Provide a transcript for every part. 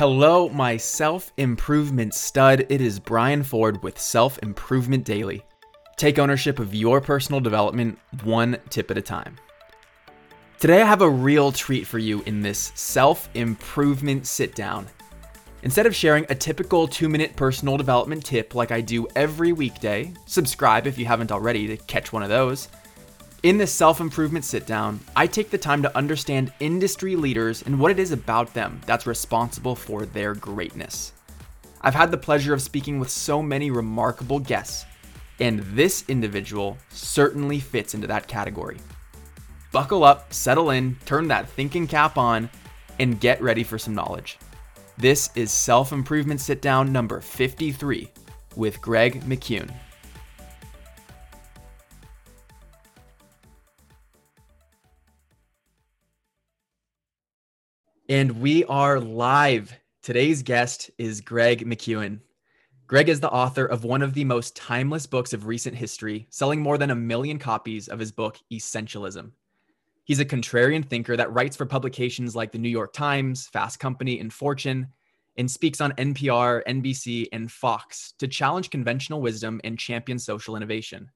Hello, my self improvement stud. It is Brian Ford with Self Improvement Daily. Take ownership of your personal development one tip at a time. Today, I have a real treat for you in this self improvement sit down. Instead of sharing a typical two minute personal development tip like I do every weekday, subscribe if you haven't already to catch one of those. In this self improvement sit down, I take the time to understand industry leaders and what it is about them that's responsible for their greatness. I've had the pleasure of speaking with so many remarkable guests, and this individual certainly fits into that category. Buckle up, settle in, turn that thinking cap on, and get ready for some knowledge. This is Self Improvement Sit Down number 53 with Greg McKeown. And we are live. Today's guest is Greg McKeown. Greg is the author of one of the most timeless books of recent history, selling more than a million copies of his book, Essentialism. He's a contrarian thinker that writes for publications like the New York Times, Fast Company, and Fortune, and speaks on NPR, NBC, and Fox to challenge conventional wisdom and champion social innovation.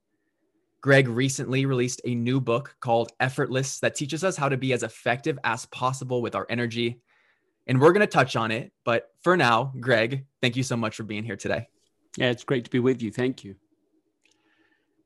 Greg recently released a new book called Effortless that teaches us how to be as effective as possible with our energy. And we're going to touch on it. But for now, Greg, thank you so much for being here today. Yeah, it's great to be with you. Thank you.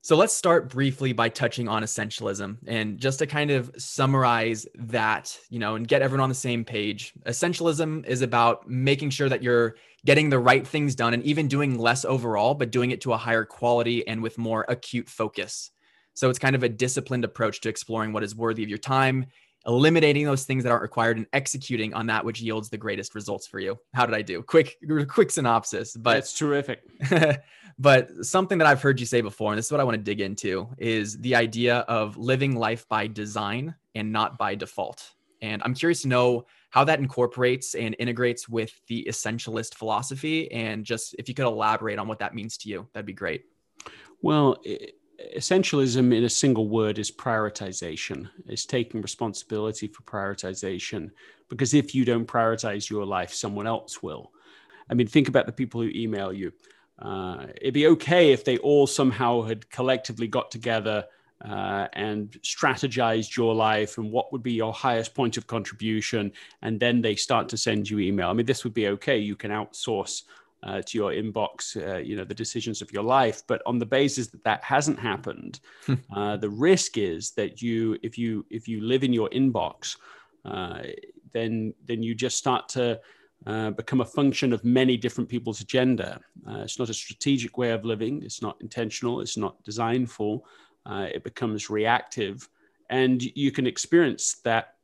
So let's start briefly by touching on essentialism and just to kind of summarize that, you know, and get everyone on the same page. Essentialism is about making sure that you're getting the right things done and even doing less overall, but doing it to a higher quality and with more acute focus. So it's kind of a disciplined approach to exploring what is worthy of your time, eliminating those things that aren't required and executing on that which yields the greatest results for you. How did I do? Quick quick synopsis, but it's terrific. but something that I've heard you say before and this is what I want to dig into is the idea of living life by design and not by default. And I'm curious to know how that incorporates and integrates with the essentialist philosophy. And just if you could elaborate on what that means to you, that'd be great. Well, essentialism in a single word is prioritization, it's taking responsibility for prioritization. Because if you don't prioritize your life, someone else will. I mean, think about the people who email you. Uh, it'd be okay if they all somehow had collectively got together uh, and strategized your life and what would be your highest point of contribution. And then they start to send you email. I mean, this would be okay. You can outsource uh, to your inbox, uh, you know, the decisions of your life. But on the basis that that hasn't happened, hmm. uh, the risk is that you, if you, if you live in your inbox, uh, then then you just start to uh, become a function of many different people's agenda. Uh, it's not a strategic way of living. It's not intentional. It's not designed for uh, it becomes reactive. And you can experience that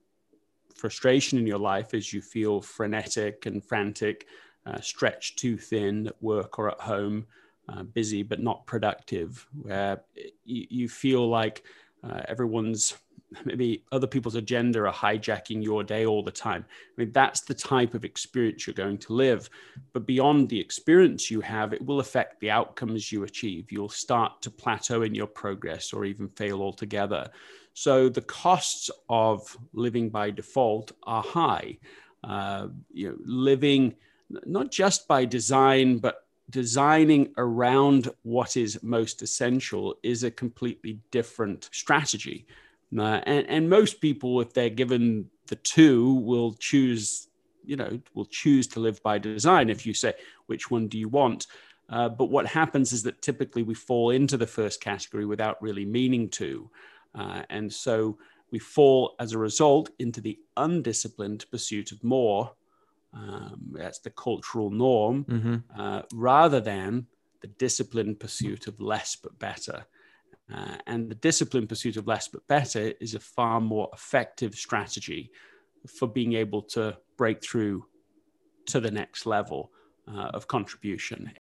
frustration in your life as you feel frenetic and frantic, uh, stretched too thin at work or at home, uh, busy but not productive, where you, you feel like uh, everyone's maybe other people's agenda are hijacking your day all the time. I mean, that's the type of experience you're going to live. But beyond the experience you have, it will affect the outcomes you achieve. You'll start to plateau in your progress or even fail altogether. So the costs of living by default are high. Uh, you know, living not just by design, but designing around what is most essential is a completely different strategy. Uh, and, and most people, if they're given the two, will choose, you know, will choose to live by design. If you say, which one do you want? Uh, but what happens is that typically we fall into the first category without really meaning to. Uh, and so we fall as a result into the undisciplined pursuit of more. Um, that's the cultural norm, mm-hmm. uh, rather than the disciplined pursuit of less but better. Uh, and the disciplined pursuit of less but better is a far more effective strategy for being able to break through to the next level uh, of contribution.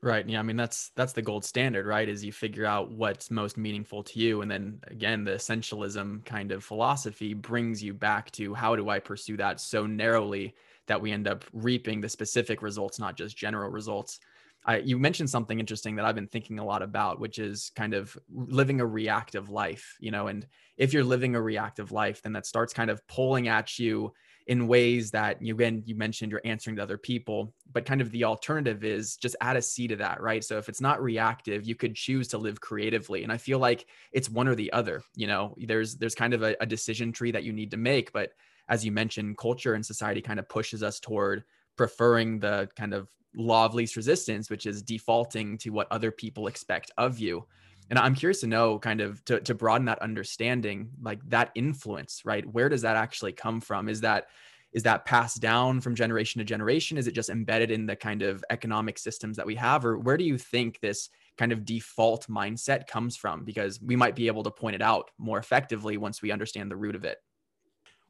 Right. Yeah. I mean, that's that's the gold standard, right? Is you figure out what's most meaningful to you, and then again, the essentialism kind of philosophy brings you back to how do I pursue that so narrowly that we end up reaping the specific results, not just general results. I, you mentioned something interesting that I've been thinking a lot about, which is kind of living a reactive life, you know, and if you're living a reactive life, then that starts kind of pulling at you in ways that you again you mentioned you're answering to other people but kind of the alternative is just add a c to that right so if it's not reactive you could choose to live creatively and i feel like it's one or the other you know there's there's kind of a, a decision tree that you need to make but as you mentioned culture and society kind of pushes us toward preferring the kind of law of least resistance which is defaulting to what other people expect of you. And i'm curious to know kind of to, to broaden that understanding like that influence right? Where does that actually come from? Is that is that passed down from generation to generation? Is it just embedded in the kind of economic systems that we have? Or where do you think this kind of default mindset comes from? Because we might be able to point it out more effectively once we understand the root of it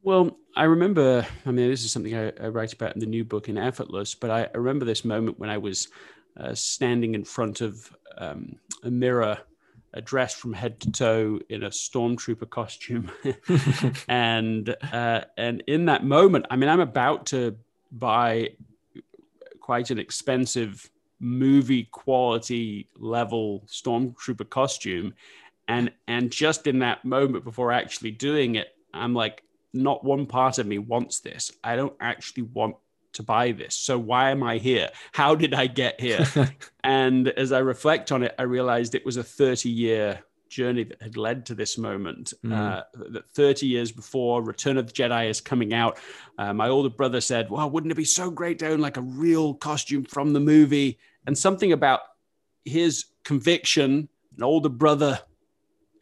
well, I remember, I mean, this is something I, I, write about in the new book in Effortless, but I, I remember this moment when I was uh, standing in front of um, a mirror dressed from head to toe in a stormtrooper costume, and uh, and in that moment, I mean, I'm about to buy quite an expensive movie quality level stormtrooper costume, and and just in that moment before actually doing it, I'm like, not one part of me wants this. I don't actually want to buy this. So why am I here? How did I get here? and as I reflect on it, I realized it was a 30 year journey that had led to this moment. Mm. Uh, that 30 years before Return of the Jedi is coming out, uh, my older brother said, "Well, wouldn't it be so great to own like a real costume from the movie?" And something about his conviction, an older brother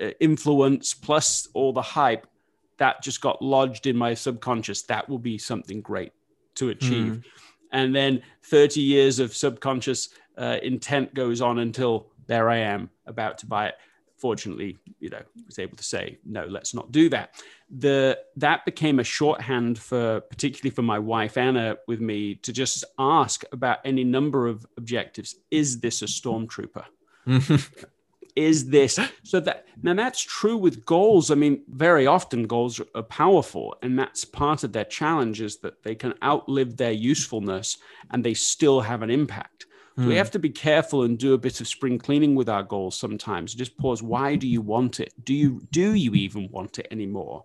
uh, influence, plus all the hype, that just got lodged in my subconscious. That will be something great to achieve. Mm. And then 30 years of subconscious uh, intent goes on until there I am about to buy it. Fortunately, you know, I was able to say, no, let's not do that. The that became a shorthand for particularly for my wife Anna with me to just ask about any number of objectives. Is this a stormtrooper? is this. So that now that's true with goals. I mean very often goals are powerful and that's part of their challenge is that they can outlive their usefulness and they still have an impact. So we hmm. have to be careful and do a bit of spring cleaning with our goals sometimes. Just pause. Why do you want it? Do you do you even want it anymore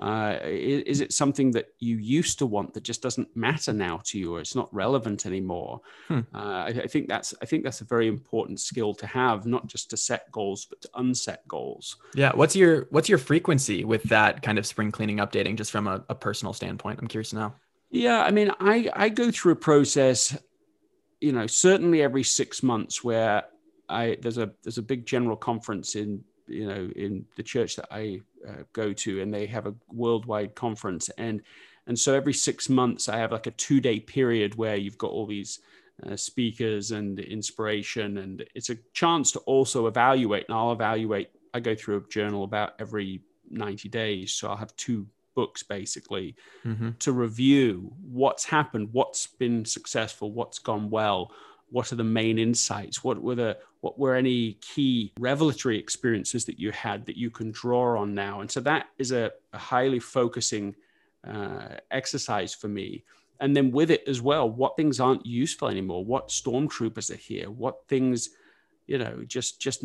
uh, is, is, it something that you used to want that just doesn't matter now to you, or it's not relevant anymore? Hmm. Uh, I, I, think that's I think that's a very important skill to have, not just to set goals, but to unset goals. Yeah. What's your what's your frequency with that kind of spring cleaning updating, just from a, a personal standpoint? I'm curious to know. Yeah, I mean, I I go through a process, you know, certainly every six months where I there's a there's a big general conference in you know in the church that I uh, go to, and they have a worldwide conference, and and so every six months I have like a two day period where you've got all these uh, speakers and inspiration, and it's a chance to also evaluate. And I'll evaluate. I go through a journal about every ninety days, so I'll have two books basically mm-hmm. to review what's happened, what's been successful, what's gone well, what are the main insights? What were the what were any key revelatory experiences that you had that you can draw on now? And so that is a, a highly focusing uh, exercise for me. And then with it as well what things aren't useful anymore? What stormtroopers are here? What things you know just just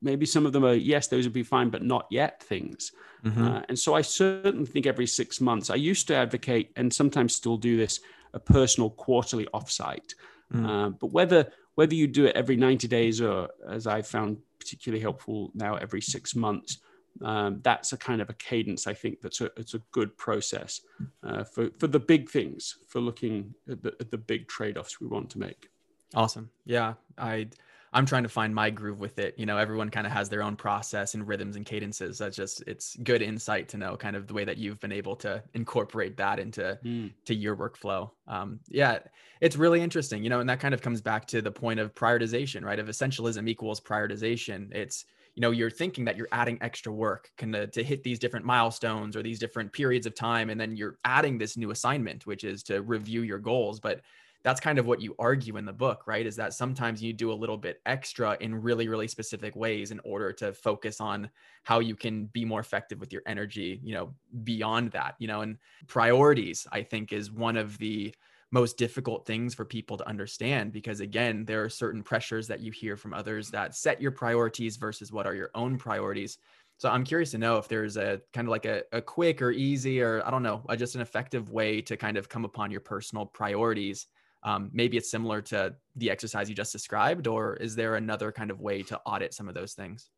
maybe some of them are yes those would be fine but not yet things. Mm-hmm. uh, and so i certainly think every six months i used to advocate and sometimes still do this a personal quarterly offsite Mm. Uh, but whether whether you do it every 90 days or, as I found particularly helpful now, every six months, um, that's a kind of a cadence. I think that's a it's a good process uh, for for the big things, for looking at the, at the big trade offs we want to make. Awesome. Yeah, I I'm trying to find my groove with it. You know, everyone kind of has their own process and rhythms and cadences. That's just it's good insight to know kind of the way that you've been able to incorporate that into mm. to your workflow. Um, yeah, it's really interesting. You know, and that kind of comes back to the point of prioritization, right? Of essentialism equals prioritization. It's you know you're thinking that you're adding extra work kind of to hit these different milestones or these different periods of time and then you're adding this new assignment which is to review your goals but that's kind of what you argue in the book, right? Is that sometimes you do a little bit extra in really, really specific ways in order to focus on how you can be more effective with your energy, you know, beyond that, you know, and priorities, I think, is one of the most difficult things for people to understand because again there are certain pressures that you hear from others that set your priorities versus what are your own priorities So I'm curious to know if there's a kind of like a, a quick or easy or I don't know, just an effective way to kind of come upon your personal priorities. Um, maybe it's similar to the exercise you just described, or is there another kind of way to audit some of those things?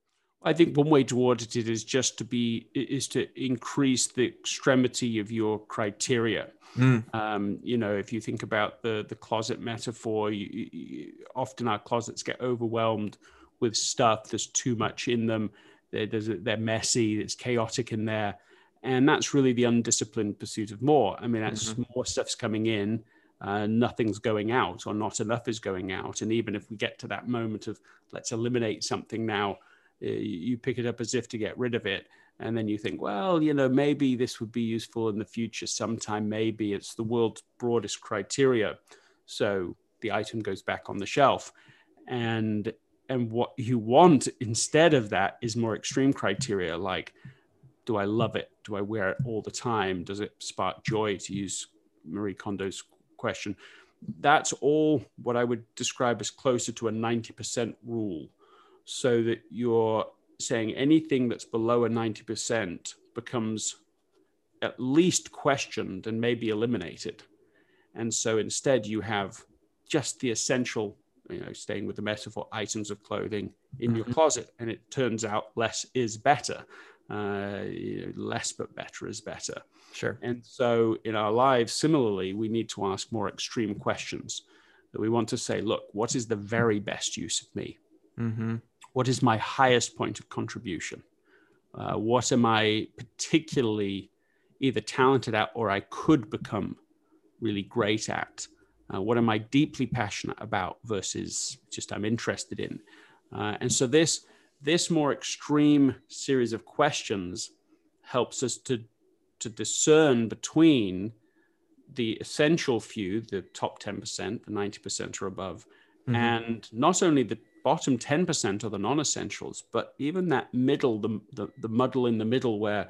I think one way to audit it is just to be is to increase the extremity of your criteria. Mm. Um, you know, if you think about the the closet metaphor, you, you, often our closets get overwhelmed with stuff. There's too much in them. They're, they're messy. It's chaotic in there, and that's really the undisciplined pursuit of more. I mean, that's mm-hmm. more stuff's coming in. Uh, nothing's going out, or not enough is going out. And even if we get to that moment of let's eliminate something now, uh, you pick it up as if to get rid of it. And then you think well you know maybe this would be useful in the future sometime. Maybe it's the world's broadest criteria. So the item goes back on the shelf. And and what you want instead of that is more extreme criteria like do i love it? Do i wear it all the time? Does it spark joy to use marie kondo's question that's all what i would describe as closer to a 90% rule so that you're saying anything that's below a 90% becomes at least questioned and maybe eliminated. And so instead, you have just the essential, you know, staying with the metaphor, items of clothing in mm-hmm. your closet. And it turns out less is better. Uh, you know, less but better is better. Sure. And so in our lives, similarly, we need to ask more extreme questions. That we want to say, look, what is the very best use of me? Mm-hmm what is my highest point of contribution? Uh, what am I particularly either talented at or I could become really great at? Uh, what am I deeply passionate about versus just I'm interested in? Uh, and so this this more extreme series of questions helps us to to discern between the essential few, the top 10%, the 90% or above, mm-hmm. and not only the bottom 10% are the non-essentials but even that middle the, the, the muddle in the middle where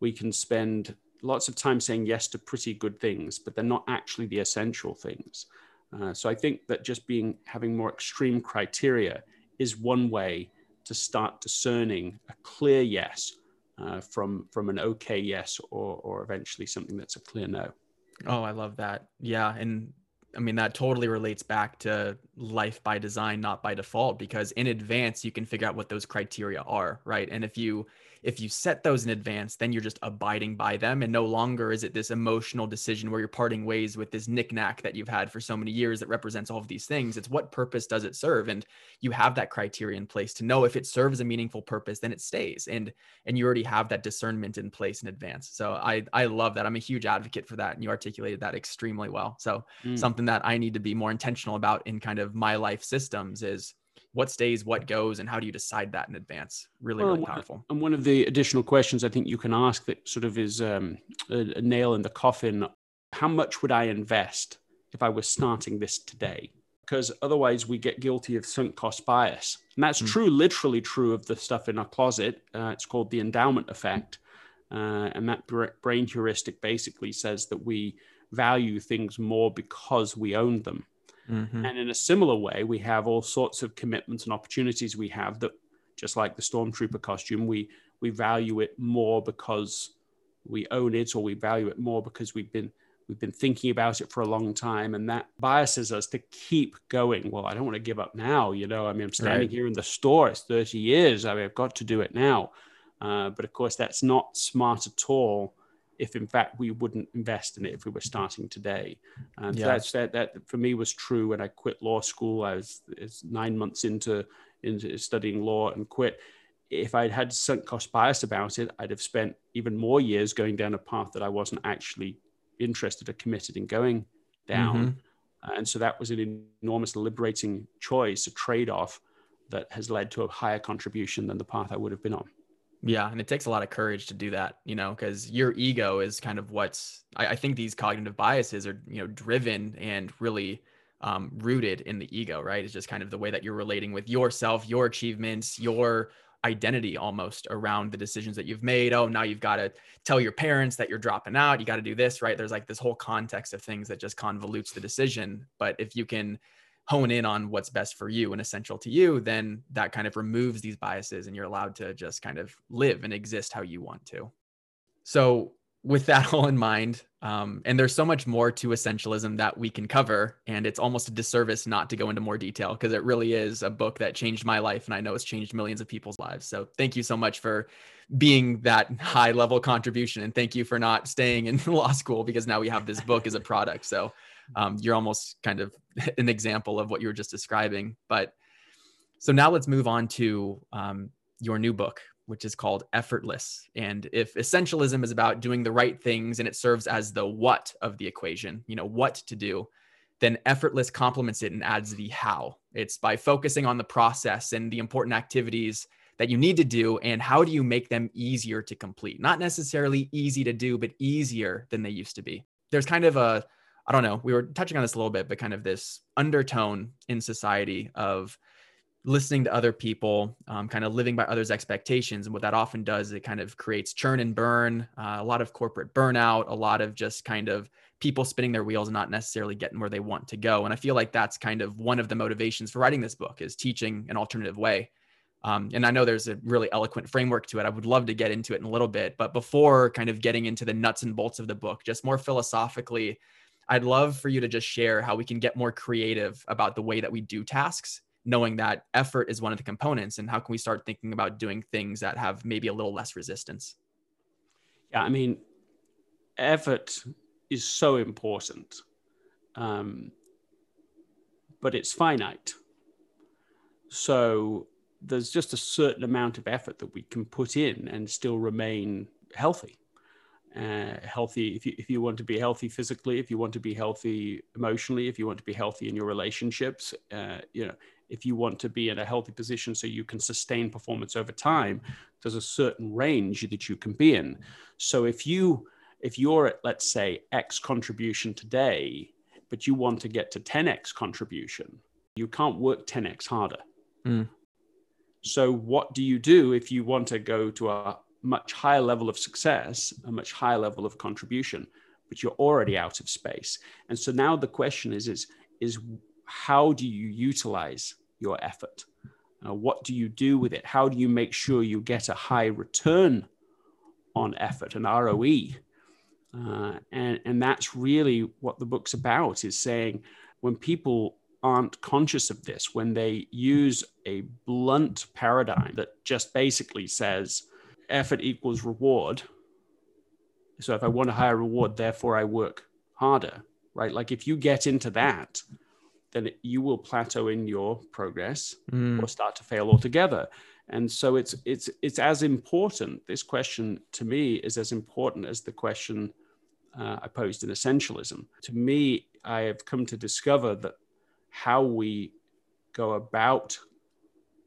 we can spend lots of time saying yes to pretty good things but they're not actually the essential things uh, so i think that just being having more extreme criteria is one way to start discerning a clear yes uh, from from an okay yes or or eventually something that's a clear no oh i love that yeah and I mean, that totally relates back to life by design, not by default, because in advance you can figure out what those criteria are, right? And if you if you set those in advance, then you're just abiding by them. And no longer is it this emotional decision where you're parting ways with this knickknack that you've had for so many years that represents all of these things. It's what purpose does it serve? And you have that criteria in place to know if it serves a meaningful purpose, then it stays. And and you already have that discernment in place in advance. So I I love that. I'm a huge advocate for that. And you articulated that extremely well. So mm. something that I need to be more intentional about in kind of my life systems is what stays, what goes, and how do you decide that in advance? Really, well, really powerful. And one of the additional questions I think you can ask that sort of is um, a, a nail in the coffin how much would I invest if I was starting this today? Because otherwise, we get guilty of sunk cost bias. And that's mm. true, literally true of the stuff in our closet. Uh, it's called the endowment effect. Uh, and that brain heuristic basically says that we value things more because we own them. Mm-hmm. And in a similar way, we have all sorts of commitments and opportunities we have that, just like the stormtrooper costume, we we value it more because we own it, or we value it more because we've been we've been thinking about it for a long time, and that biases us to keep going. Well, I don't want to give up now. You know, I mean, I'm standing right. here in the store. It's 30 years. I mean, I've got to do it now. Uh, but of course, that's not smart at all if in fact we wouldn't invest in it if we were starting today. And yeah. that's that, that for me was true when I quit law school. I was, was nine months into into studying law and quit. If I'd had sunk cost bias about it, I'd have spent even more years going down a path that I wasn't actually interested or committed in going down. Mm-hmm. And so that was an enormous liberating choice, a trade off that has led to a higher contribution than the path I would have been on. Yeah, and it takes a lot of courage to do that, you know, because your ego is kind of what's. I, I, think these cognitive biases are, you know, driven and really um, rooted in the ego, right? It's just kind of the way that you're relating with yourself, your achievements, your identity almost around the decisions that you've made. Oh, now you've got to tell your parents that you're dropping out. You got to do this, right? There's like this whole context of things that just convolutes the decision. But if you can hone in on what's best for you and essential to you, then that kind of removes these biases and you're allowed to just kind of live and exist how you want to. So, with that all in mind, um, and there's so much more to essentialism that we can cover, and it's almost a disservice not to go into more detail because it really is a book that changed my life, and I know it's changed millions of people's lives. So, thank you so much for being that high level contribution, and thank you for not staying in law school because now we have this book as a product. So, um, you're almost kind of an example of what you were just describing. But so now let's move on to um, your new book, which is called Effortless. And if essentialism is about doing the right things and it serves as the what of the equation, you know, what to do, then Effortless complements it and adds the how. It's by focusing on the process and the important activities that you need to do and how do you make them easier to complete? Not necessarily easy to do, but easier than they used to be. There's kind of a I don't know, we were touching on this a little bit, but kind of this undertone in society of listening to other people, um, kind of living by others' expectations. And what that often does, it kind of creates churn and burn, uh, a lot of corporate burnout, a lot of just kind of people spinning their wheels and not necessarily getting where they want to go. And I feel like that's kind of one of the motivations for writing this book is teaching an alternative way. Um, and I know there's a really eloquent framework to it. I would love to get into it in a little bit, but before kind of getting into the nuts and bolts of the book, just more philosophically, I'd love for you to just share how we can get more creative about the way that we do tasks, knowing that effort is one of the components, and how can we start thinking about doing things that have maybe a little less resistance? Yeah, I mean, effort is so important, um, but it's finite. So there's just a certain amount of effort that we can put in and still remain healthy uh, healthy if you, if you want to be healthy physically if you want to be healthy emotionally if you want to be healthy in your relationships uh, you know if you want to be in a healthy position so you can sustain performance over time there's a certain range that you can be in so if you if you're at let's say x contribution today but you want to get to 10x contribution you can't work 10x harder mm. so what do you do if you want to go to a much higher level of success, a much higher level of contribution, but you're already out of space. And so now the question is, is, is how do you utilize your effort? Uh, what do you do with it? How do you make sure you get a high return on effort, an ROE? Uh, and, and that's really what the book's about is saying when people aren't conscious of this, when they use a blunt paradigm that just basically says, effort equals reward. So if I want a higher reward, therefore I work harder, right? Like if you get into that, then you will plateau in your progress mm. or start to fail altogether. And so it's it's it's as important. This question to me is as important as the question uh, I posed in essentialism. To me, I have come to discover that how we go about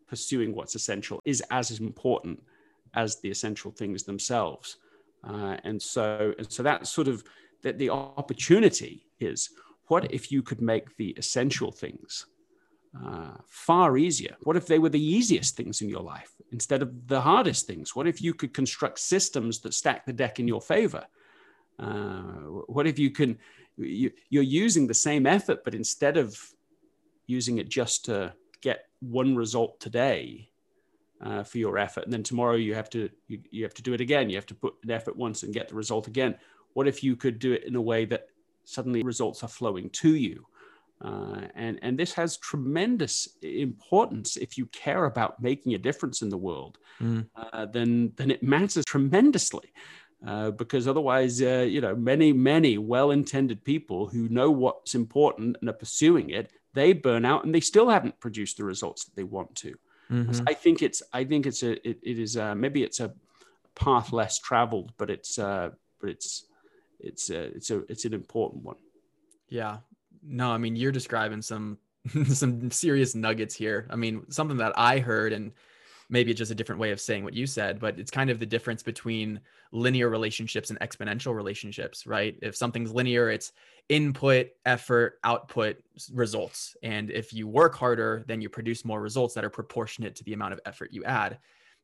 pursuing what's essential is as important as the essential things themselves. Uh, and so, and so that's sort of that the opportunity is what if you could make the essential things uh, far easier? What if they were the easiest things in your life instead of the hardest things? What if you could construct systems that stack the deck in your favor? Uh, what if you can, you, you're using the same effort, but instead of using it just to get one result today, uh, for your effort, and then tomorrow you have to you, you have to do it again. You have to put an effort once and get the result again. What if you could do it in a way that suddenly results are flowing to you? Uh, and and this has tremendous importance if you care about making a difference in the world. Mm. Uh, then then it matters tremendously. Uh, because otherwise, uh, you know, many, many well-intended people who know what's important and are pursuing it, they burn out and they still haven't produced the results that they want to. Mm-hmm. I think it's I think it's a it, it is a, maybe it's a path less traveled, but it's uh, but it's it's a, it's a it's an important one. Yeah. No, I mean you're describing some some serious nuggets here. I mean something that I heard and maybe it's just a different way of saying what you said, but it's kind of the difference between linear relationships and exponential relationships, right? If something's linear, it's input, effort, output, results. And if you work harder, then you produce more results that are proportionate to the amount of effort you add.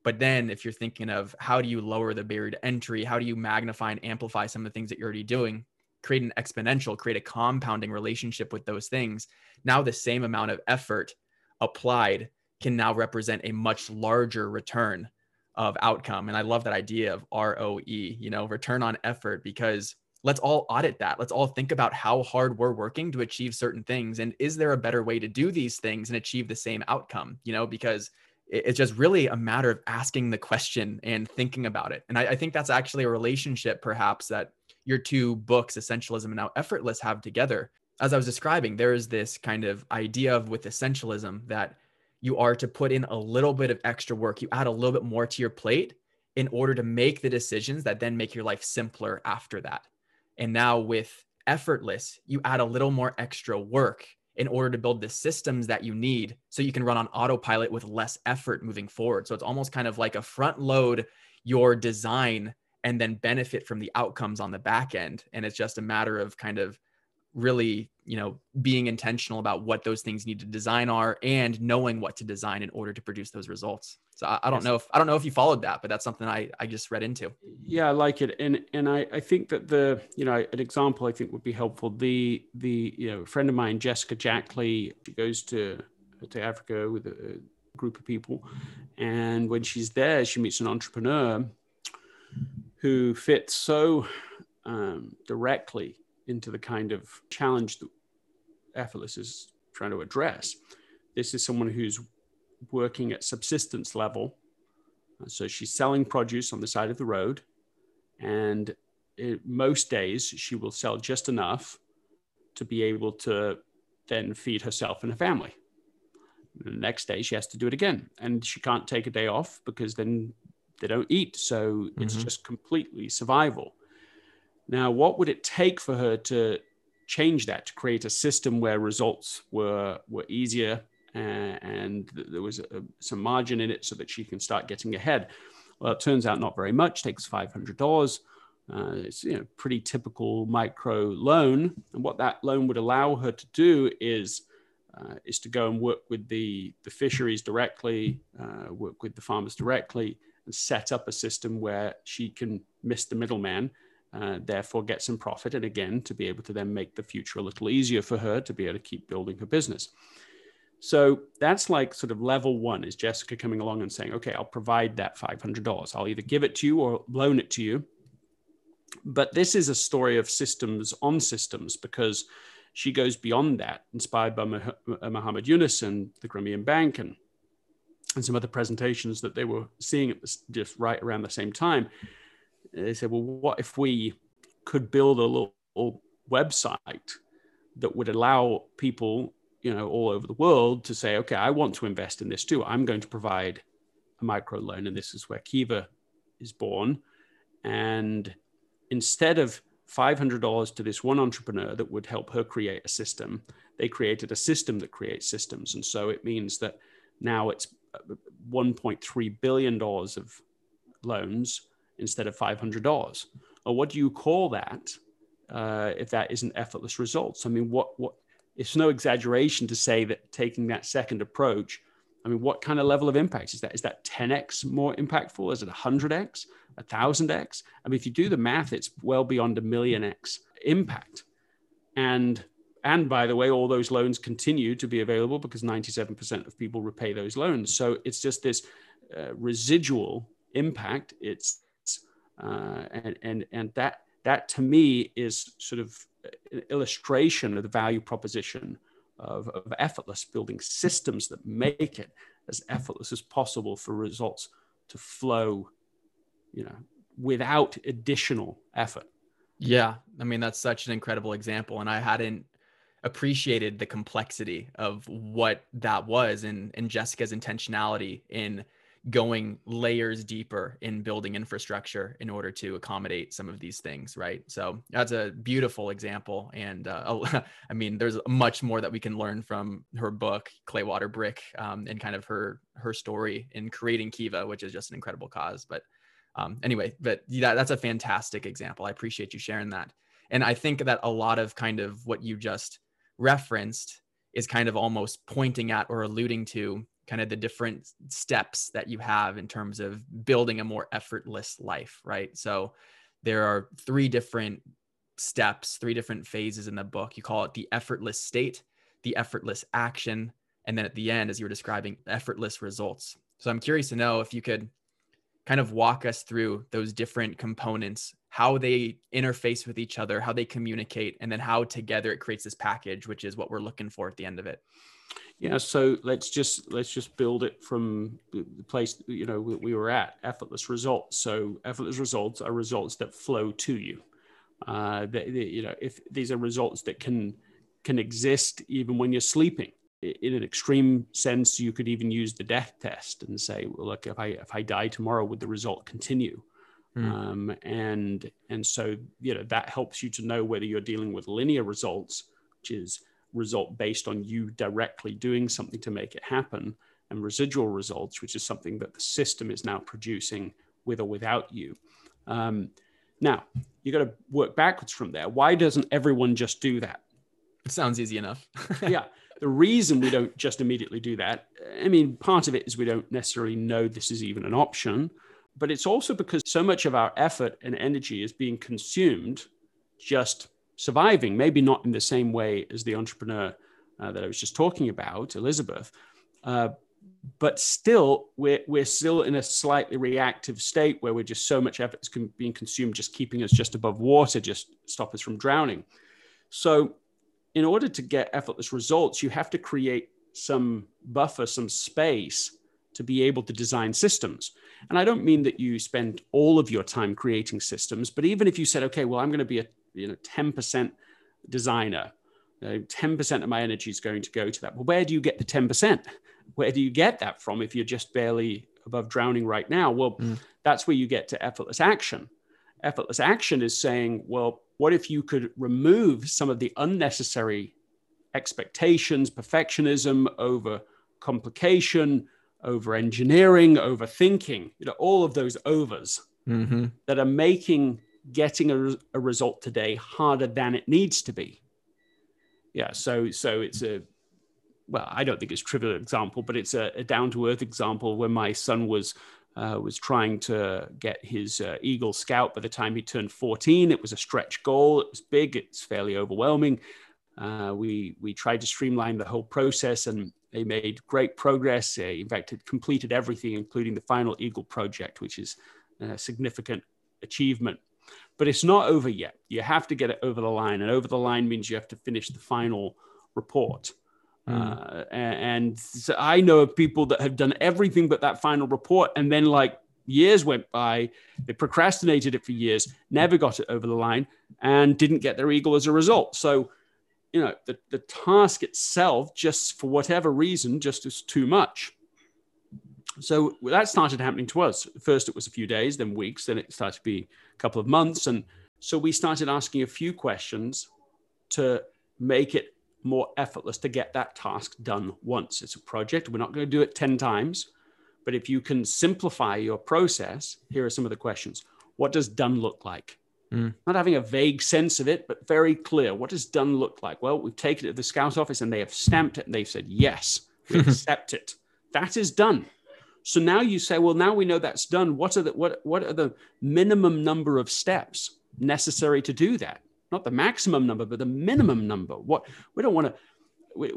But then if you're thinking of how do you lower the barrier to entry, how do you magnify and amplify some of the things that you're already doing, create an exponential, create a compounding relationship with those things. Now, the same amount of effort applied can now represent a much larger return of outcome. And I love that idea of ROE, you know, return on effort, because let's all audit that. Let's all think about how hard we're working to achieve certain things. And is there a better way to do these things and achieve the same outcome? You know, because it's just really a matter of asking the question and thinking about it. And I, I think that's actually a relationship, perhaps, that your two books, Essentialism and Now Effortless, have together. As I was describing, there is this kind of idea of with essentialism that you are to put in a little bit of extra work. You add a little bit more to your plate in order to make the decisions that then make your life simpler after that. And now with effortless, you add a little more extra work in order to build the systems that you need so you can run on autopilot with less effort moving forward. So it's almost kind of like a front load your design and then benefit from the outcomes on the back end. And it's just a matter of kind of really you know being intentional about what those things need to design are and knowing what to design in order to produce those results. So i, I don't yes. know if i don't know if you followed that but that's something i i just read into. Yeah i like it. And and i i think that the you know an example i think would be helpful the the you know a friend of mine jessica jackley she goes to to africa with a group of people. And when she's there she meets an entrepreneur who fits so um, directly into the kind of challenge that Effortless is trying to address. This is someone who's working at subsistence level. So she's selling produce on the side of the road. And it, most days she will sell just enough to be able to then feed herself and her family. The next day she has to do it again. And she can't take a day off because then they don't eat. So mm-hmm. it's just completely survival. Now, what would it take for her to change that to create a system where results were were easier uh, and there was a, some margin in it so that she can start getting ahead? Well, it turns out not very much. Takes five hundred dollars. Uh, it's you know pretty typical micro loan, and what that loan would allow her to do is uh, is to go and work with the the fisheries directly, uh, work with the farmers directly, and set up a system where she can miss the middleman uh, therefore get some profit and again to be able to then make the future a little easier for her to be able to keep building her business. So that's like sort of level one is jessica coming along and saying okay i'll provide that $500 i'll either give it to you or loan it to you. But this is a story of systems on systems because she goes beyond that inspired by muhammad yunus and the grameen bank and and some other presentations that they were seeing at this, just right around the same time they said, well, what if we could build a little website that would allow people, you know, all over the world to say, okay, I want to invest in this too. I'm going to provide a micro loan, and this is where Kiva is born. And instead of $500 to this one entrepreneur that would help her create a system, they created a system that creates systems. And so it means that now it's $1.3 billion of loans instead of $500? Or what do you call that uh, if that isn't effortless results? I mean, what, what, it's no exaggeration to say that taking that second approach, I mean, what kind of level of impact is that? Is that 10x more impactful? Is it 100x, 1000x? I mean, if you do the math, it's well beyond a million x impact. And and by the way, all those loans continue to be available because 97% of people repay those loans. So it's just this uh, residual impact. It's uh, and and and that that to me is sort of an illustration of the value proposition of, of effortless building systems that make it as effortless as possible for results to flow you know without additional effort. Yeah. I mean that's such an incredible example and i hadn't appreciated the complexity of what that was and and jessica's intentionality in going layers deeper in building infrastructure in order to accommodate some of these things right? So that's a beautiful example and uh, i mean there's much more that we can learn from her book clay water brick um, and kind of her her story in creating kiva which is just an incredible cause but um, anyway but that's a fantastic example. I appreciate you sharing that. And i think that a lot of kind of what you just referenced is kind of almost pointing at or alluding to kind of the different steps that you have in terms of building a more effortless life, right? So there are three different steps, three different phases in the book. You call it the effortless state, the effortless action, and then at the end, as you were describing, effortless results. So I'm curious to know if you could kind of walk us through those different components, how they interface with each other, how they communicate, and then how together it creates this package, which is what we're looking for at the end of it. Yeah, so let's just let's just build it from the place you know we, we were at effortless results. So effortless results are results that flow to you. Uh, you know, if these are results that can can exist even when you're sleeping. In an extreme sense, you could even use the death test and say, well, look, if I if I die tomorrow, would the result continue? Mm. Um, and and so you know that helps you to know whether you're dealing with linear results, which is result based on you directly doing something to make it happen, and residual results, which is something that the system is now producing with or without you. Um, now you got to work backwards from there. Why doesn't everyone just do that? It sounds easy enough. yeah. The reason we don't just immediately do that, I mean, part of it is we don't necessarily know this is even an option, but it's also because so much of our effort and energy is being consumed just surviving, maybe not in the same way as the entrepreneur uh, that I was just talking about, Elizabeth, uh, but still we're, we're still in a slightly reactive state where we're just so much effort is being consumed just keeping us just above water just stop us from drowning so in order to get effortless results, you have to create some buffer, some space to be able to design systems. And I don't mean that you spend all of your time creating systems, but even if you said, okay, well, I'm going to be a you know 10% designer, uh, 10% of my energy is going to go to that. Well, where do you get the 10%? Where do you get that from if you're just barely above drowning right now? Well, mm. that's where you get to effortless action. Effortless action is saying, well, what if you could remove some of the unnecessary expectations, perfectionism over complication, over engineering, over thinking, you know, all of those overs mm-hmm. that are making getting a, a result today harder than it needs to be. Yeah, so so it's a well, I don't think it's a trivial example, but it's a, a down to earth example when my son was uh, was trying to get his uh, Eagle Scout by the time he turned 14. It was a stretch goal. It was big. It's fairly overwhelming. Uh, we we tried to streamline the whole process, and they made great progress. in fact, it completed everything, including the final Eagle project, which is a significant achievement. But it's not over yet. You have to get it over the line, and over the line means you have to finish the final report. Mm. Uh, and, so I know of people that have done everything but that final report, and then like years went by, they procrastinated it for years, never got it over the line, and didn't get their eagle as a result. So, you know, the, the task itself, just for whatever reason, just is too much. So that started happening to us. First, it was a few days, then weeks, then it started to be a couple of months. And so we started asking a few questions to make it more effortless to get that task done once. It's a project. We're not going to do it 10 times. But if you can simplify your process, here are some of the questions. What does done look like? Mm. Not having a vague sense of it, but very clear. What does done look like? Well, we've taken it to the scout office and they have stamped it and they've said, yes, we accept it. That is done. So now you say, well, now we know that's done. What are the what what are the minimum number of steps necessary to do that? not the maximum number, but the minimum number. What we don't want to we,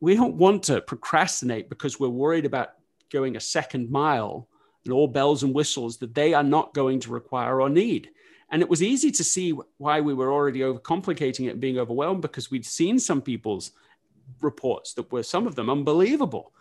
we don't want to procrastinate because we're worried about going a second mile and all bells and whistles that they are not going to require or need. And it was easy to see why we were already overcomplicating it and being overwhelmed because we'd seen some people's reports that were some of them unbelievable.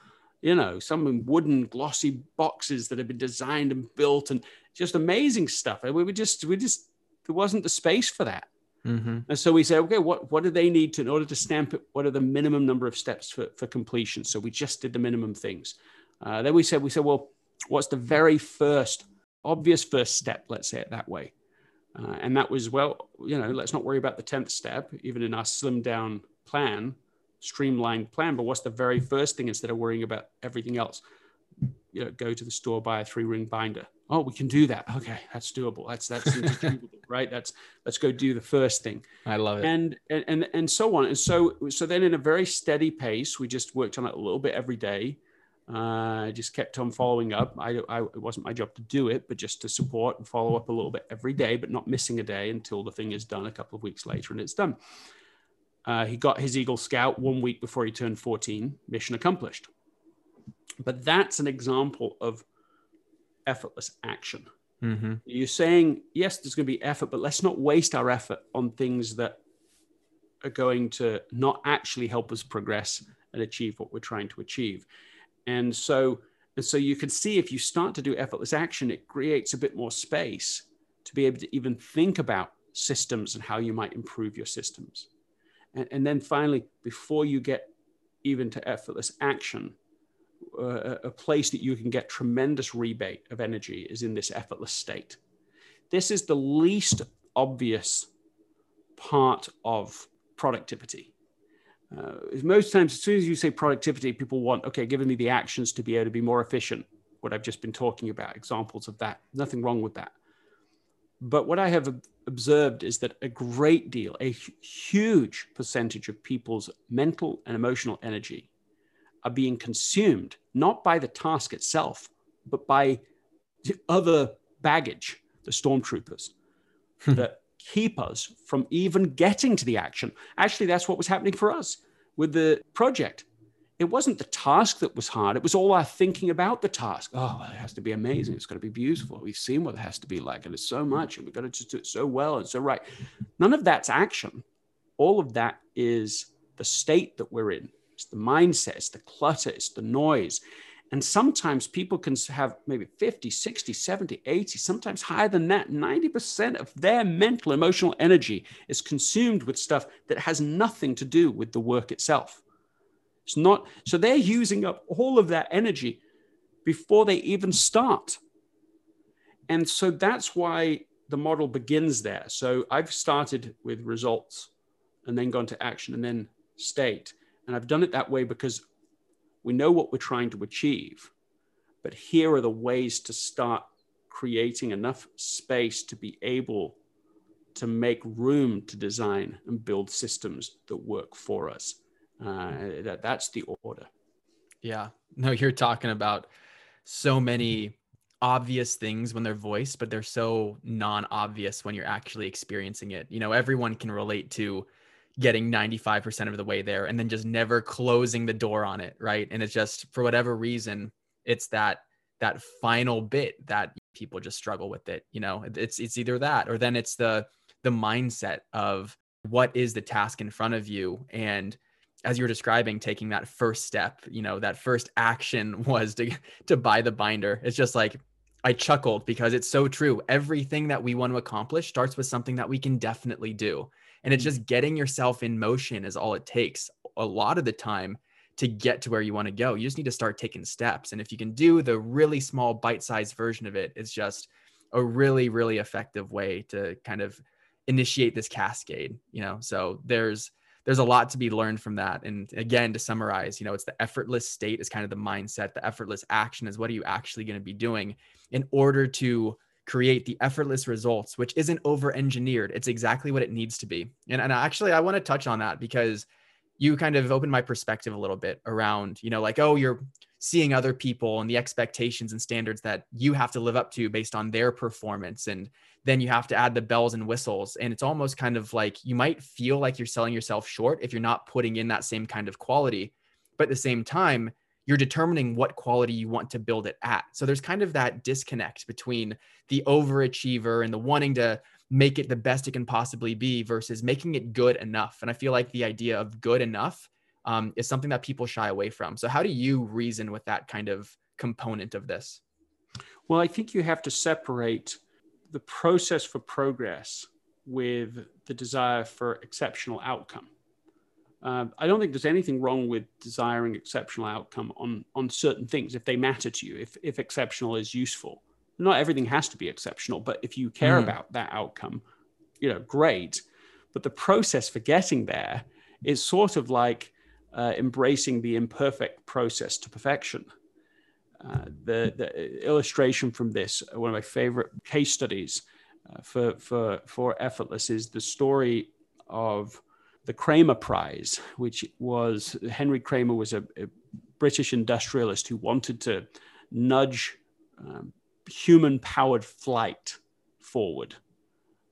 You know, some wooden glossy boxes that had been designed and built and just amazing stuff. And we were just, we just, there wasn't the space for that. Mm-hmm. And so we said, okay, what, what do they need to, in order to stamp it? What are the minimum number of steps for, for completion? So we just did the minimum things. Uh, then we said, we said, well, what's the very first obvious first step? Let's say it that way. Uh, and that was, well, you know, let's not worry about the 10th step, even in our slim down plan, streamlined plan. But what's the very first thing instead of worrying about everything else? You know, go to the store, buy a three ring binder oh we can do that okay that's doable that's that's right that's let's go do the first thing i love it and, and and and so on and so so then in a very steady pace we just worked on it a little bit every day Uh, just kept on following up. I, I, it wasn't my job to do it, but just to support and follow up a little bit every day, but not missing a day until the thing is done a couple of weeks later and it's done. Uh, he got his Eagle Scout one week before he turned 14, mission accomplished. But that's an example of effortless action. Mm-hmm. You're saying, yes, there's going to be effort, but let's not waste our effort on things that are going to not actually help us progress and achieve what we're trying to achieve. And so, and so you can see if you start to do effortless action, it creates a bit more space to be able to even think about systems and how you might improve your systems. And, and then finally, before you get even to effortless action, uh, a place that you can get tremendous rebate of energy is in this effortless state. This is the least obvious part of productivity. Uh, most times, as soon as you say productivity, people want, okay, give me the actions to be able to be more efficient. What I've just been talking about, examples of that. Nothing wrong with that. But what I have observed is that a great deal, a huge percentage of people's mental and emotional energy are being consumed not by the task itself, but by the other baggage, the stormtroopers, hmm. that keep us from even getting to the action. Actually, that's what was happening for us with the project. It wasn't the task that was hard. It was all our thinking about the task. Oh, it has to be amazing. It's got to be beautiful. We've seen what it has to be like, and it's so much, and we've got to just do it so well and so right. None of that's action. All of that is the state that we're in. It's the mindset, it's the clutter, it's the noise. And sometimes people can have maybe 50, 60, 70, 80, sometimes higher than that. 90% of their mental, emotional energy is consumed with stuff that has nothing to do with the work itself. It's not, so they're using up all of that energy before they even start. And so that's why the model begins there. So I've started with results and then gone to action and then state. And I've done it that way because we know what we're trying to achieve, but here are the ways to start creating enough space to be able to make room to design and build systems that work for us. Uh, that, that's the order. Yeah. No, you're talking about so many obvious things when they're voiced, but they're so non obvious when you're actually experiencing it. You know, everyone can relate to getting 95% of the way there and then just never closing the door on it right and it's just for whatever reason it's that that final bit that people just struggle with it you know it's it's either that or then it's the the mindset of what is the task in front of you and as you were describing taking that first step you know that first action was to to buy the binder it's just like i chuckled because it's so true everything that we want to accomplish starts with something that we can definitely do and it's just mm-hmm. getting yourself in motion is all it takes a lot of the time to get to where you want to go. You just need to start taking steps. And if you can do the really small bite sized version of it, it's just a really, really effective way to kind of initiate this cascade, you know? So there's, there's a lot to be learned from that. And again, to summarize, you know, it's the effortless state is kind of the mindset. The effortless action is what are you actually going to be doing in order to create the effortless results, which isn't over engineered. It's exactly what it needs to be. And, and actually, I want to touch on that because you kind of opened my perspective a little bit around, you know, like, oh, you're seeing other people and the expectations and standards that you have to live up to based on their performance. And then you have to add the bells and whistles. And it's almost kind of like you might feel like you're selling yourself short if you're not putting in that same kind of quality. But at the same time, you're determining what quality you want to build it at. So there's kind of that disconnect between the overachiever and the wanting to make it the best it can possibly be versus making it good enough. And I feel like the idea of good enough um, is something that people shy away from. So how do you reason with that kind of component of this? Well, I think you have to separate the process for progress with the desire for exceptional outcome. Uh, I don't think there's anything wrong with desiring exceptional outcome on on certain things if they matter to you. If if exceptional is useful, not everything has to be exceptional, but if you care mm. about that outcome, you know, great. But the process for getting there is sort of like uh, embracing the imperfect process to perfection. Uh, the, the illustration from this, one of my favorite case studies uh, for, for, for effortless, is the story of the Kremer Prize, which was Henry Kremer was a, a British industrialist who wanted to nudge um, human powered flight forward.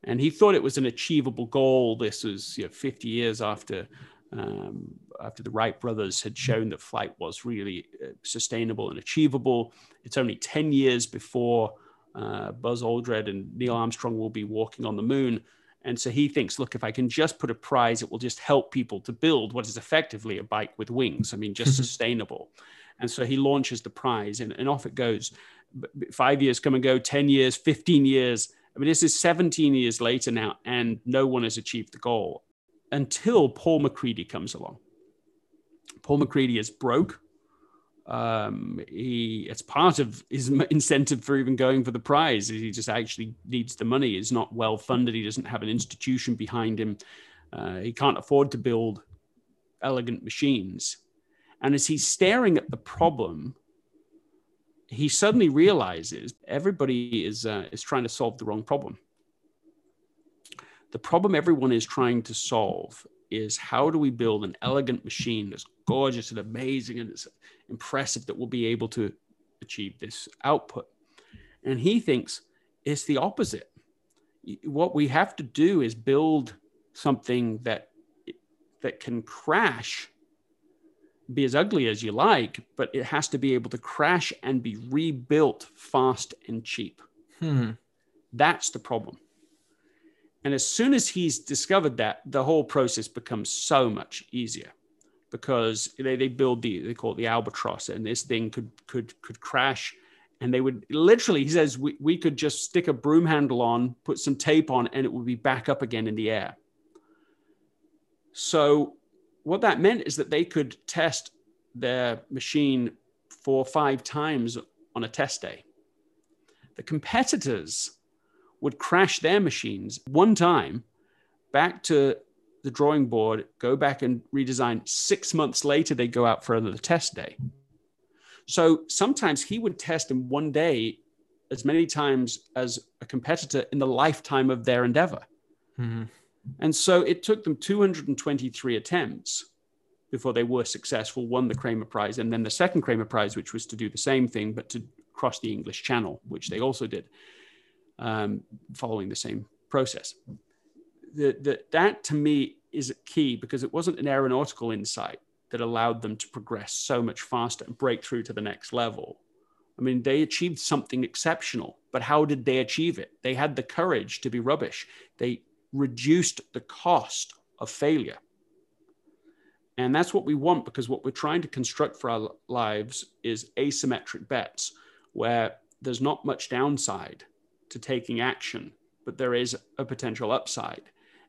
And he thought it was an achievable goal. This was you know, 50 years after um, after the Wright brothers had shown that flight was really uh, sustainable and achievable. It's only 10 years before uh, Buzz Aldrin and Neil Armstrong will be walking on the moon. And so he thinks, look, if I can just put a prize, it will just help people to build what is effectively a bike with wings. I mean, just sustainable. And so he launches the prize and, and off it goes. Five years come and go, 10 years, 15 years. I mean, this is 17 years later now, and no one has achieved the goal until Paul MacCready comes along. Paul MacCready is broke. Um, he it's part of his incentive for even going for the prize. He just actually needs the money. He's not well funded. He doesn't have an institution behind him. Uh, he can't afford to build elegant machines. And as he's staring at the problem, he suddenly realizes everybody is uh, is trying to solve the wrong problem. The problem everyone is trying to solve is how do we build an elegant machine that's gorgeous and amazing and it's impressive that we'll be able to achieve this output. And he thinks it's the opposite. What we have to do is build something that that can crash be as ugly as you like, but it has to be able to crash and be rebuilt fast and cheap. Hmm. That's the problem. And as soon as he's discovered that, the whole process becomes so much easier because they, they build the they call it the albatross and this thing could could could crash. And they would literally he says we, we could just stick a broom handle on put some tape on and it would be back up again in the air. So what that meant is that they could test their machine four or five times on a test day. The competitors would crash their machines one time back to the drawing board, go back and redesign. Six months later, they go out for another test day. So sometimes he would test in one day as many times as a competitor in the lifetime of their endeavor. Mm-hmm. And so it took them 223 attempts before they were successful, won the Kremer Prize, and then the second Kremer Prize, which was to do the same thing, but to cross the English Channel, which they also did, um, following the same process the, the, that to me is key because it wasn't an aeronautical insight that allowed them to progress so much faster and break through to the next level. I mean, they achieved something exceptional, but how did they achieve it? They had the courage to be rubbish. They reduced the cost of failure. And that's what we want because what we're trying to construct for our lives is asymmetric bets where there's not much downside to taking action, but there is a potential upside.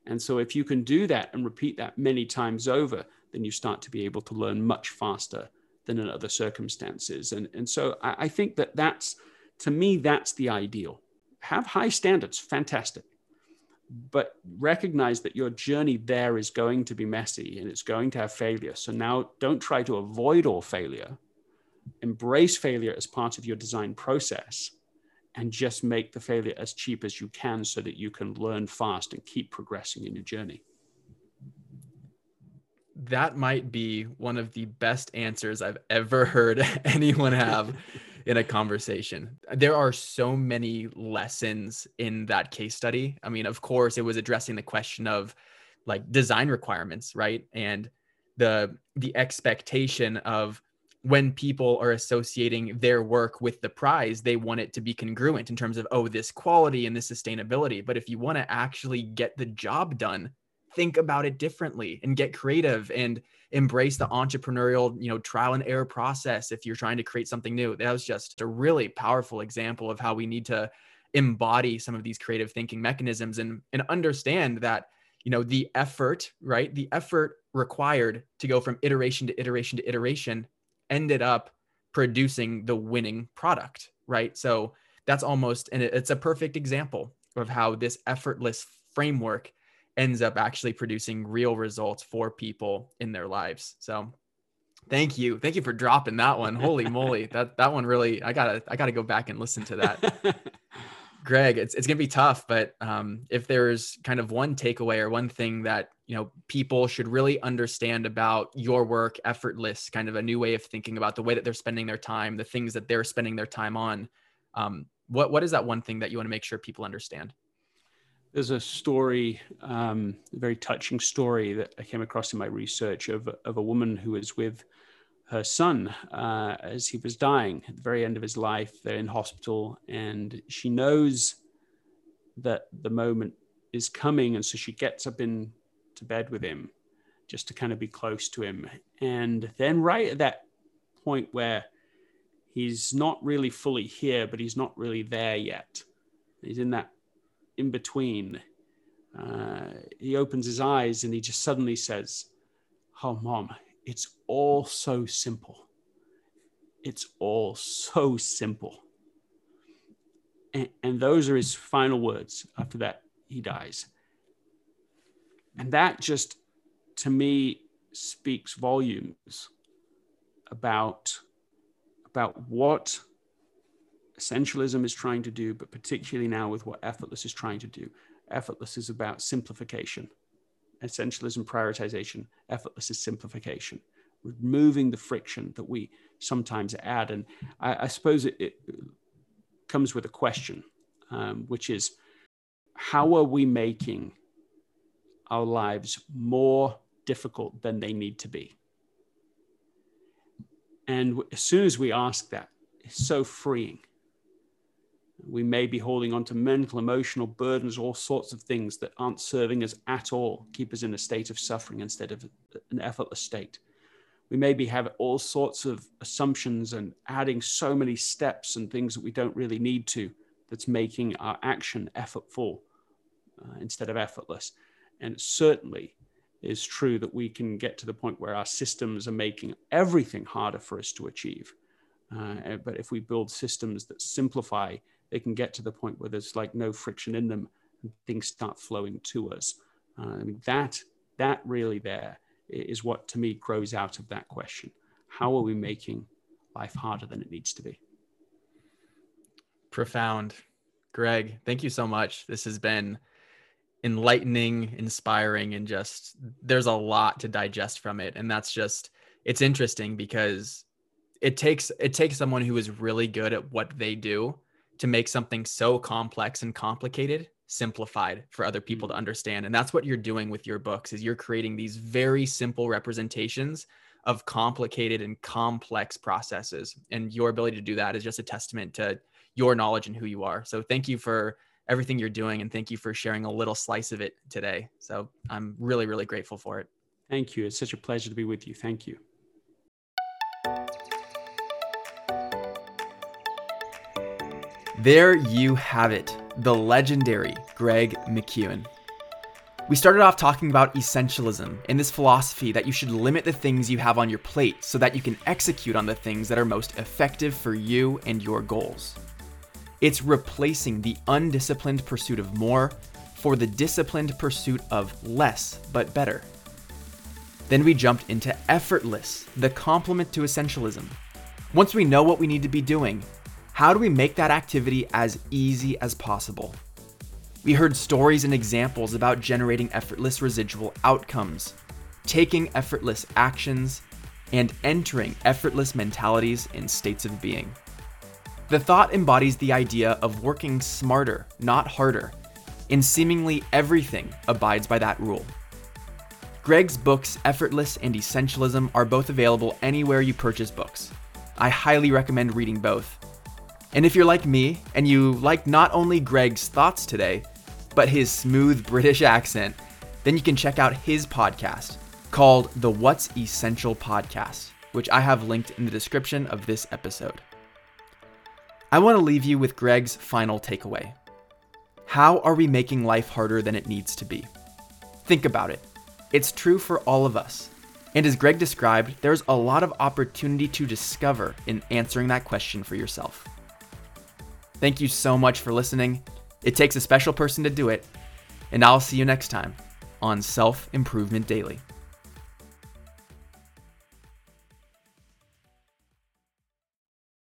And so if you can do that and repeat that many times over, then you start to be able to learn much faster than in other circumstances. And, and so I, I think that that's, to me, that's the ideal. Have high standards, fantastic. But recognize that your journey there is going to be messy and it's going to have failure. So now don't try to avoid all failure. Embrace failure as part of your design process and just make the failure as cheap as you can so that you can learn fast and keep progressing in your journey. That might be one of the best answers I've ever heard anyone have in a conversation. There are so many lessons in that case study. I mean, of course, it was addressing the question of like design requirements, right? And the the expectation of when people are associating their work with the prize, they want it to be congruent in terms of, oh, this quality and this sustainability. But if you want to actually get the job done, think about it differently and get creative and embrace the entrepreneurial, you know, trial and error process if you're trying to create something new. That was just a really powerful example of how we need to embody some of these creative thinking mechanisms and and understand that you know the effort right the effort required to go from iteration to iteration to iteration ended up producing the winning product, right? So that's almost, and it's a perfect example of how this effortless framework ends up actually producing real results for people in their lives. So thank you. Thank you for dropping that one. Holy moly. That, that one really, I gotta, I gotta go back and listen to that. Greg, it's, it's going to be tough, but um, if there's kind of one takeaway or one thing that, you know, people should really understand about your work, effortless, kind of a new way of thinking about the way that they're spending their time, the things that they're spending their time on. Um, what, what is that one thing that you want to make sure people understand? There's a story, um, a very touching story that I came across in my research of, of a woman who was with her son uh, as he was dying at the very end of his life. They're in hospital, and she knows that the moment is coming, and so she gets up in to bed with him just to kind of be close to him. And then, right at that point where he's not really fully here, but he's not really there yet, he's in that in between. Uh, he opens his eyes and he just suddenly says, Oh, mom, it's all so simple. It's all so simple. And, and those are his final words. After that, he dies. And that just, to me, speaks volumes about, about what essentialism is trying to do, but particularly now with what effortless is trying to do. Effortless is about simplification essentialism prioritization, effortless is simplification, removing the friction that we sometimes add. And I, I suppose it, it, comes with a question, um, which is how are we making our lives more difficult than they need to be? And as soon as we ask that, it's so freeing we may be holding on to mental, emotional burdens, all sorts of things that aren't serving us at all, keep us in a state of suffering instead of an effortless state. We maybe have all sorts of assumptions and adding so many steps and things that we don't really need to, that's making our action effortful uh, instead of effortless. And it certainly is true that we can get to the point where our systems are making everything harder for us to achieve. Uh, but if we build systems that simplify they can get to the point where there's like no friction in them and things start flowing to us. Uh, I mean, that, that really there is what to me grows out of that question. How are we making life harder than it needs to be? Profound. Greg, thank you so much. This has been enlightening, inspiring, and just there's a lot to digest from it. And that's just it's interesting because it takes it takes someone who is really good at what they do to make something so complex and complicated simplified for other people to mm. understand. And that's what you're doing with your books is you're creating these very simple representations of complicated and complex processes. And your ability to do that is just a testament to your knowledge and who you are. So thank you for everything you're doing and thank you for sharing a little slice of it today. So i'm really really grateful for it. Thank you. It's such a pleasure to be with you. Thank you There you have it, the legendary Greg McKeown. We started off talking about essentialism and this philosophy that you should limit the things you have on your plate so that you can execute on the things that are most effective for you and your goals. It's replacing the undisciplined pursuit of more for the disciplined pursuit of less but better. Then we jumped into effortless, the complement to essentialism. Once we know what we need to be doing, how do we make that activity as easy as possible? We heard stories and examples about generating effortless residual outcomes, taking effortless actions, and entering effortless mentalities and states of being. The thought embodies the idea of working smarter, not harder, and seemingly everything abides by that rule. Greg's books, Effortless and Essentialism, are both available anywhere you purchase books. I highly recommend reading both. And if you're like me and you like not only Greg's thoughts today, but his smooth British accent, then you can check out his podcast called the What's Essential Podcast, which I have linked in the description of this episode. I want to leave you with Greg's final takeaway. How are we making life harder than it needs to be? Think about it. It's true for all of us. And as Greg described, there's a lot of opportunity to discover in answering that question for yourself. Thank you so much for listening. It takes a special person to do it. And I'll see you next time on Self Improvement Daily.